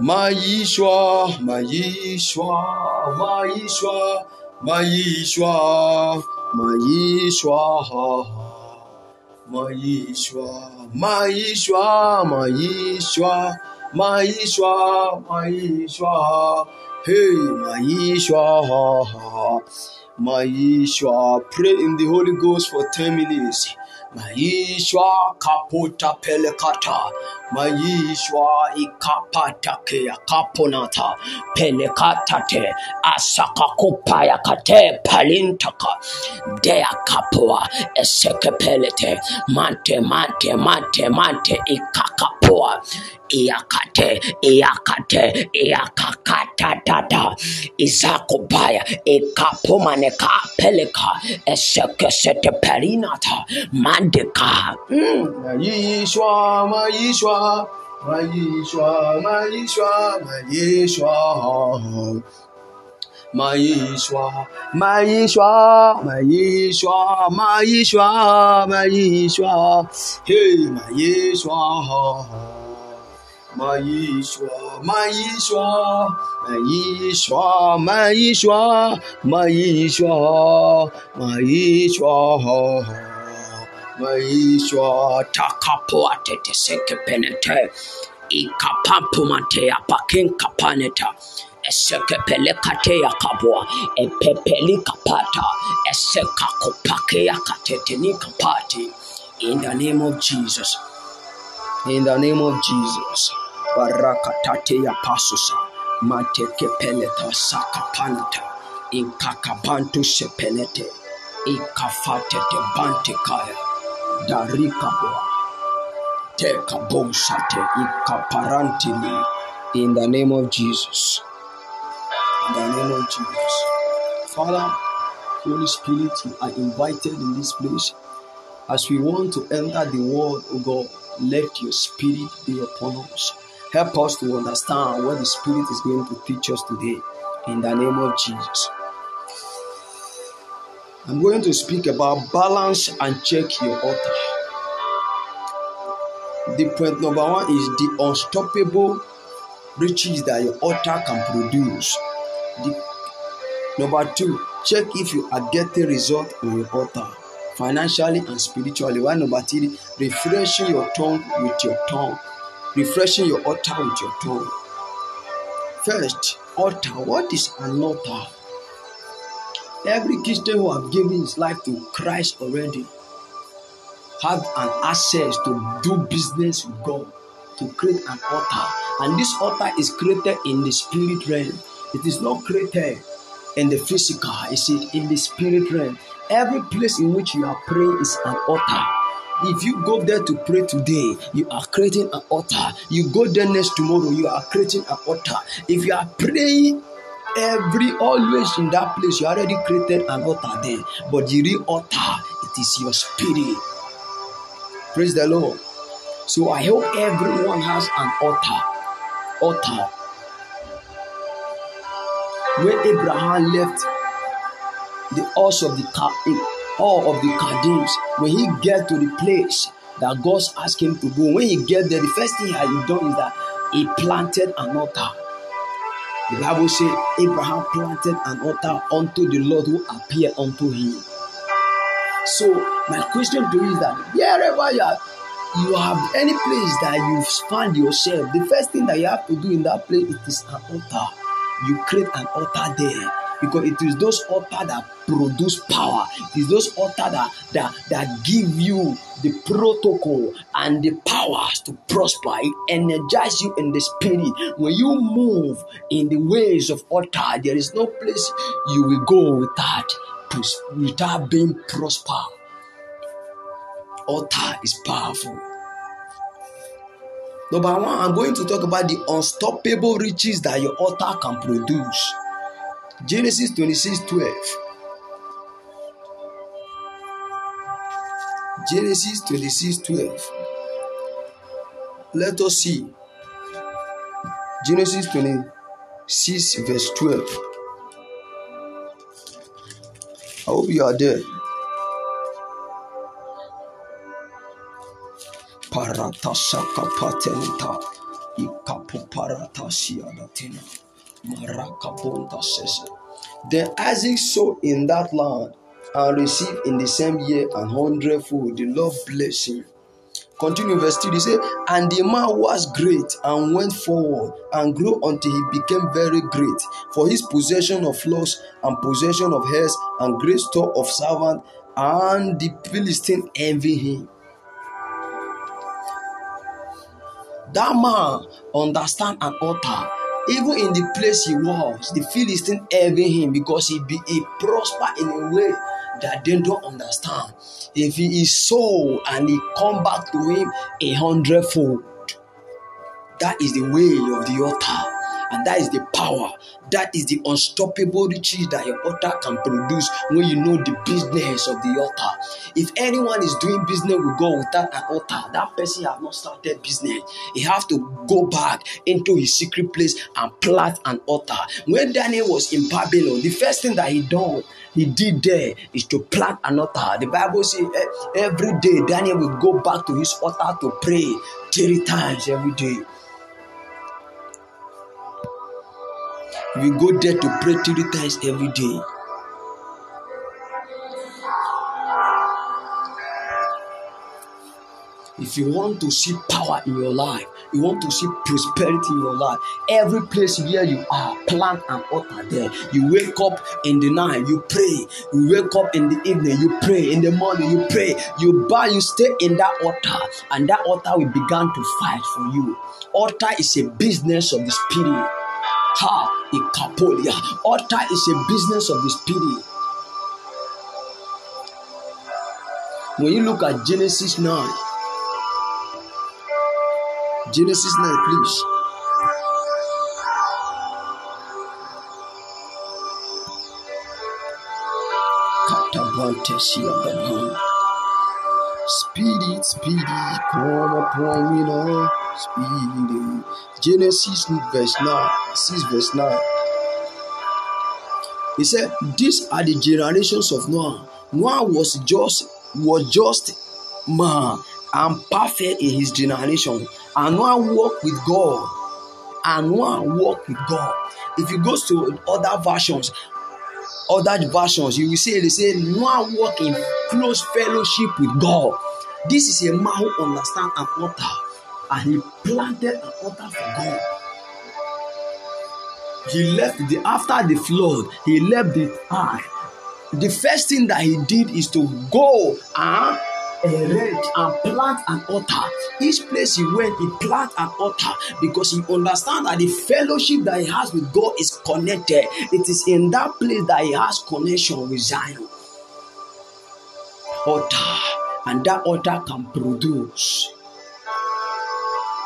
my Yeshua, my Yeshua, my Yeshua, my Yeshua, my Yeshua, my Yeshua, my Yeshua, my Yeshua, my Yeshua, my Yeshua, hey, my Yeshua, my Yeshua. Pray in the Holy Ghost for 10 minutes. Maishwa kapota pelekata. Maishwa ikapatake ya kaponata pelekatate asakakupa ya kate palintaka dea kapua esekepelete. Mate mate mate mate ikakapua iakate iakate iakakatatata izakubaya ikapumaneka peleka. Esekesete pelinata mandeka. Mm. Maishwa Maishwa 买一双，买一双，买一双，买一双，买一双，买一双，买一双，买一双，买一双，买一双，买一双。Takapoa tete seke penete, ikapampumatea pakinka paneta. Esekepelekate yakabwa epepelikapata esekakopake yakatetenikapati in the name of jesus. In the name of jesus. Barakatate ya pasusa. Matekepeleta sakapanata inkakabantu sepelete ikafatete bantikaya in the name of jesus in the name of Jesus. Father, Holy Spirit, you are invited in this place. As we want to enter the world, oh God, let your spirit be upon us. Help us to understand what the Spirit is going to teach us today. In the name of Jesus. I'm going to speak about balance and check your altar. The point number one is the unstoppable riches that your altar can produce. The, number two, check if you are getting result on your altar, financially and spiritually. One number three, refreshing your tongue with your tongue, refreshing your altar with your tongue. First, altar. What is an altar? Every Christian who have given his life to Christ already have an access to do business with God, to create an altar. And this altar is created in the spirit realm. It is not created in the physical, it's in the spirit realm. Every place in which you are praying is an altar. If you go there to pray today, you are creating an altar. You go there next tomorrow, you are creating an altar. If you are praying every always in that place, you already created an altar there. But the real altar, it is your spirit. Praise the Lord. So I hope everyone has an altar. Altar when Abraham left the house of the all eh, of the Chaldeans, when he get to the place that God asked him to go, when he get there, the first thing he done is that he planted an altar. The Bible says Abraham planted an altar unto the Lord who appeared unto him. So my question to you is that wherever you are, you have any place that you find yourself, the first thing that you have to do in that place it is an altar you create an altar there because it is those altar that produce power. It is those altar that that that give you the protocol and the powers to prosper. It energize you in the spirit. When you move in the ways of altar there is no place you will go without without being prosper. Altar is powerful. Number one, I'm going to talk about the unstoppable riches that your altar can produce. Genesis 26 12. Genesis 26 12. Let us see. Genesis 26, verse 12. I hope you are there. Then Isaac sowed in that land and received in the same year an hundredfold. The Lord bless him. Continue verse 3. He said, And the man was great and went forward and grew until he became very great. For his possession of flocks and possession of herds and great store of servants, and the Philistine envy him. That man understand an altar. Even in the place he was, the Philistine envy him because he be he prosper in a way that they don't understand. If he is so and he come back to him a hundredfold, that is the way of the altar. And that is the power. That is the unstoppable riches that your altar can produce when you know the business of the altar. If anyone is doing business with God without an altar, that person has not started business. He have to go back into his secret place and plant an altar. When Daniel was in Babylon, the first thing that he done he did there is to plant an altar. The Bible says every day Daniel will go back to his altar to pray three times every day. We go there to pray three times every day. If you want to see power in your life, you want to see prosperity in your life, every place where you are, plant an altar there. You wake up in the night, you pray. You wake up in the evening, you pray. In the morning, you pray. You buy, you stay in that altar, and that altar will begin to fight for you. Altar is a business of the spirit. Ha, ikapolia. Altar is a business of the spirit. When you look at Genesis 9, Genesis 9, please. Spirit, spirit, come upon me now. Spirit. Genesis verse 9, 6 verse 9. He said, These are the generations of Noah. Noah was just was just man and perfect in his generation. And one walk with God. And one walk with God. If you go to other versions, other versions, you will see they say one walk in close fellowship with God. This is a man who understands an altar, and he planted an altar for God. He left the after the flood, he left the ark. The first thing that he did is to go and erect and plant an altar. Each place he went, he plant an altar because he understand that the fellowship that he has with God is connected. It is in that place that he has connection with Zion. Altar, and that altar can produce.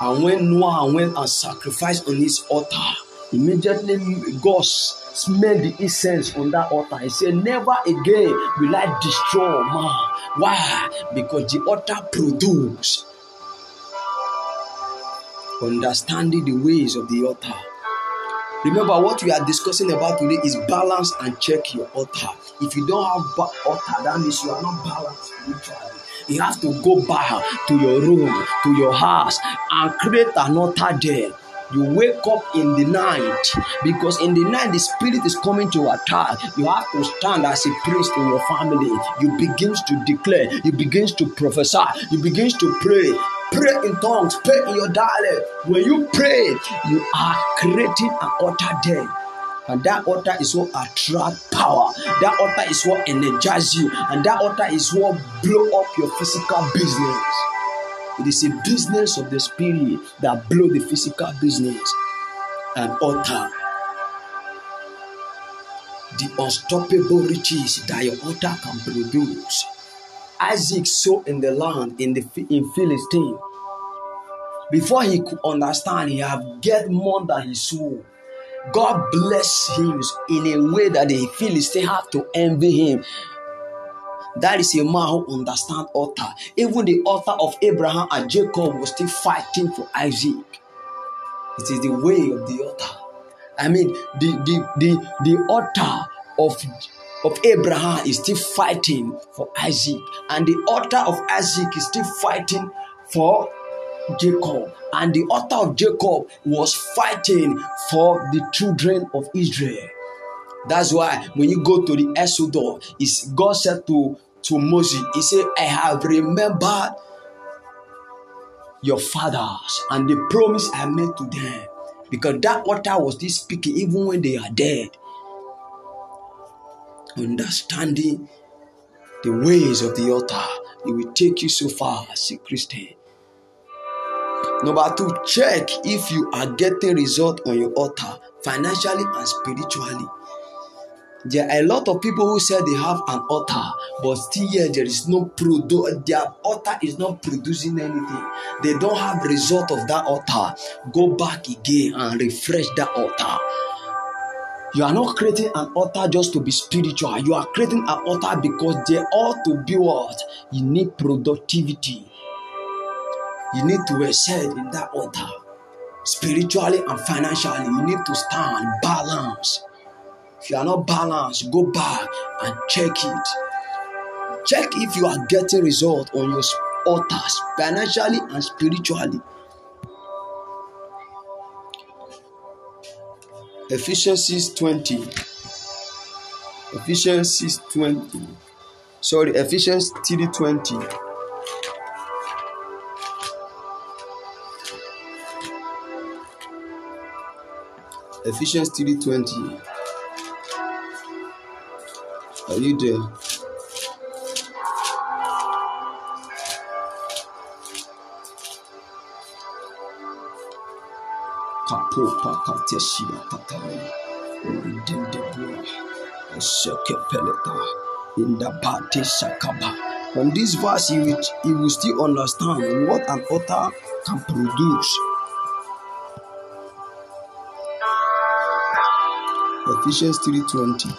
And when Noah went and sacrificed on his altar, immediately God smelled the incense on that altar. He said, Never again will I destroy man. Why? Because the altar produce understanding the ways of the altar. Remember, what we are discussing about today is balance and check your altar. If you don't have altar, that means you are not balanced. You have to go back to your room, to your house, and create an altar there you wake up in the night because in the night the spirit is coming to attack. You have to stand as a priest in your family. You begin to declare, you begin to prophesy, you begin to pray. Pray in tongues, pray in your dialect. When you pray, you are creating an altar there. And that altar is what attract power. That altar is what energize you. And that altar is what blow up your physical business. It is a business of the spirit that blow the physical business and altar. The unstoppable riches that your altar can produce. Isaac sowed in the land in the in Philistine. Before he could understand, he have get more than he sowed. God bless him in a way that the Philistine have to envy him. That is a man who understands altar. Even the author of Abraham and Jacob was still fighting for Isaac. It is the way of the altar. I mean, the the the, the altar of of Abraham is still fighting for Isaac, and the altar of Isaac is still fighting for Jacob, and the author of Jacob was fighting for the children of Israel. That's why when you go to the Exodus, it's God said to, to Moses, He said, I have remembered your fathers and the promise I made to them. Because that altar was still speaking even when they are dead. Understanding the ways of the altar, it will take you so far a Christian. Number two, check if you are getting result on your altar financially and spiritually. There are a lot of people who say they have an altar, but still yet there is no product. Their altar is not producing anything. They don't have result of that altar. Go back again and refresh that altar. You are not creating an altar just to be spiritual. You are creating an altar because they ought to be what? You need productivity. You need to excel in that altar. Spiritually and financially, you need to stand balance. If you are not balanced, go back and check it. Check if you are getting result on your altars financially and spiritually. Ephesians 6 20. Ephesians 6 20. Sorry, Ephesians 3 20. Ephesians 3 20. Are you there? Kapopa kateshia tatari. Indendebua. Eseke peleta. In the body sakaba. From this verse, you will, you will still understand what an author can produce. Ephesians 3:20.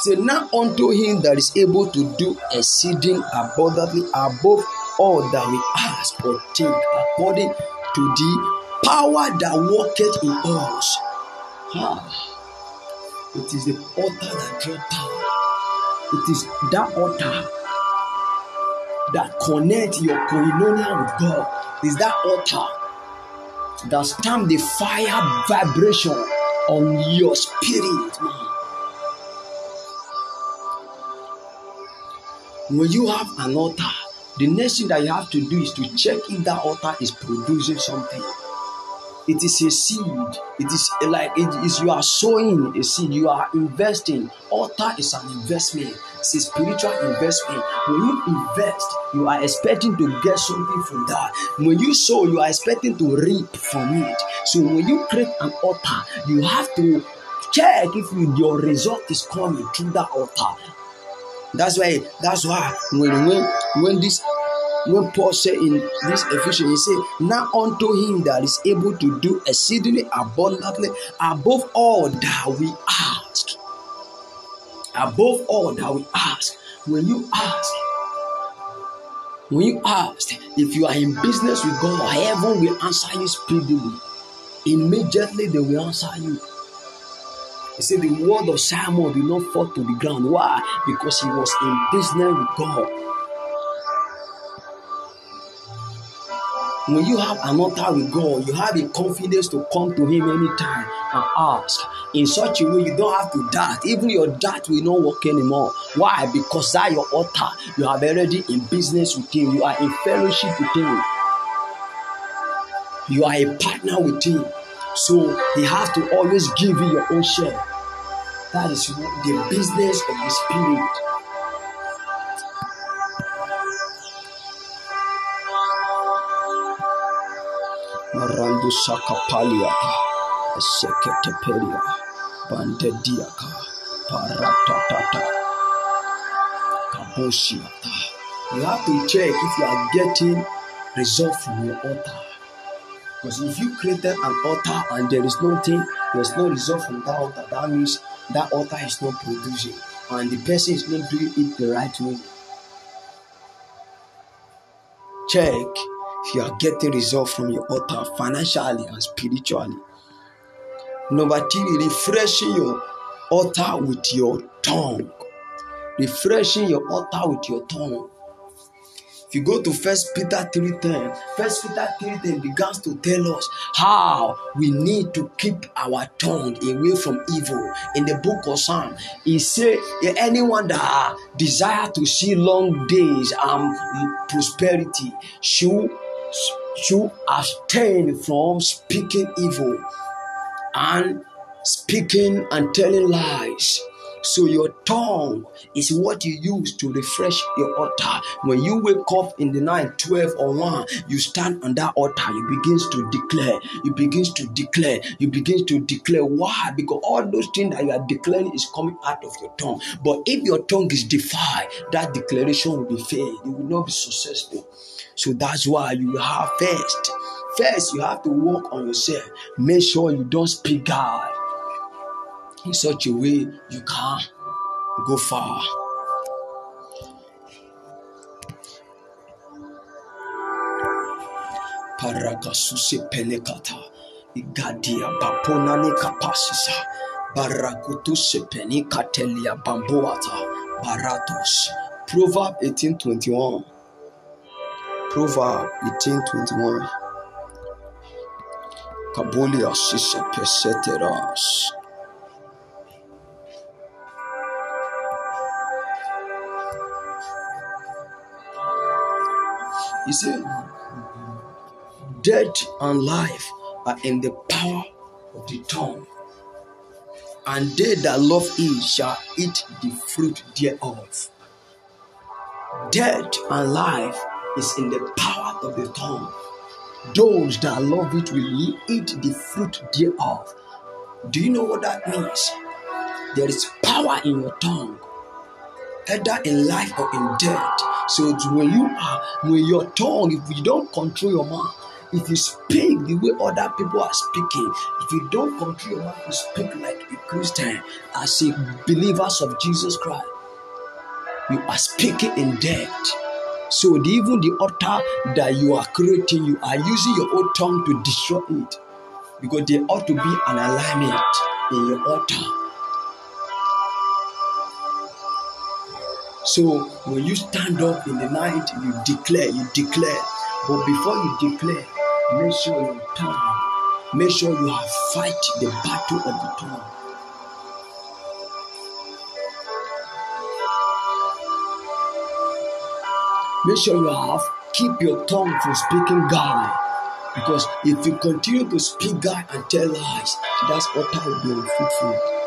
Say, now unto him that is able to do exceeding abundantly above all that we ask or think, according to the power that worketh in us. Ah, it is the altar that draws power. It is that altar that connects your koinonia with God. It is that altar that stamp the fire vibration on your spirit, man. When you have an altar, the next thing that you have to do is to check if that altar is producing something. It is a seed. It is like it is you are sowing a seed. You are investing. Altar is an investment. It's a spiritual investment. When you invest, you are expecting to get something from that. When you sow, you are expecting to reap from it. So when you create an altar, you have to check if your result is coming through that altar that's why. That's why when when when this when Paul said in this Ephesians, he said, Now unto him that is able to do exceedingly abundantly above all that we ask. Above all that we ask. When you ask, when you ask, if you are in business with God, heaven will answer you speedily. Immediately they will answer you. He said the word of Samuel did not fall to the ground. Why? Because he was in business with God. When you have an altar with God, you have the confidence to come to Him anytime and ask. In such a way, you don't have to doubt. Even your doubt will not work anymore. Why? Because that your altar, you are already in business with Him. You are in fellowship with Him. You are a partner with Him. So He has to always give you your own share. That is the business of the Spirit. Marando sakapaliata, seketepelia, bandediaka, paratatata, kaboshiata. You have to check if you are getting result from your altar. Because if you created an altar and there is nothing, there's no result from that altar, that means that altar is not producing and the person is not doing it the right way. Check you are getting result from your altar financially and spiritually. Number three, refreshing your altar with your tongue. Refreshing your altar with your tongue. If you go to First Peter 3:10, First Peter 3:10 begins to tell us how we need to keep our tongue away from evil. In the book of Psalm, he said, anyone that desire to see long days and prosperity should should abstain from speaking evil and speaking and telling lies so your tongue is what you use to refresh your altar. When you wake up in the night, 12 or 1, you stand on that altar, you begins to declare, you begins to declare, you begin to declare. Why? Because all those things that you are declaring is coming out of your tongue. But if your tongue is defied, that declaration will be failed. You will not be successful. So that's why you have first. First, you have to work on yourself. Make sure you don't speak God in such a way you can go far. Paragasuse pelekata igadia baponani kapasisa barakutuse peni katelia bamboata baratos. Proverb 1821. Proverb 1821. Kabolia sise peseteras. He said, Death and life are in the power of the tongue, and they that love it shall eat the fruit thereof. Death and life is in the power of the tongue. Those that love it will eat the fruit thereof. Do you know what that means? There is power in your tongue, either in life or in death. So when you are when your tongue, if you don't control your mouth, if you speak the way other people are speaking, if you don't control your mouth, you speak like a Christian, as a believers of Jesus Christ, you are speaking in death. So even the altar that you are creating, you are using your own tongue to destroy it. Because there ought to be an alignment in your altar. So when you stand up in the night, you declare, you declare. But before you declare, make sure your tongue, make sure you have fight the battle of the tongue. Make sure you have keep your tongue from speaking God. Because if you continue to speak God and tell lies, that's what will be unfruitful.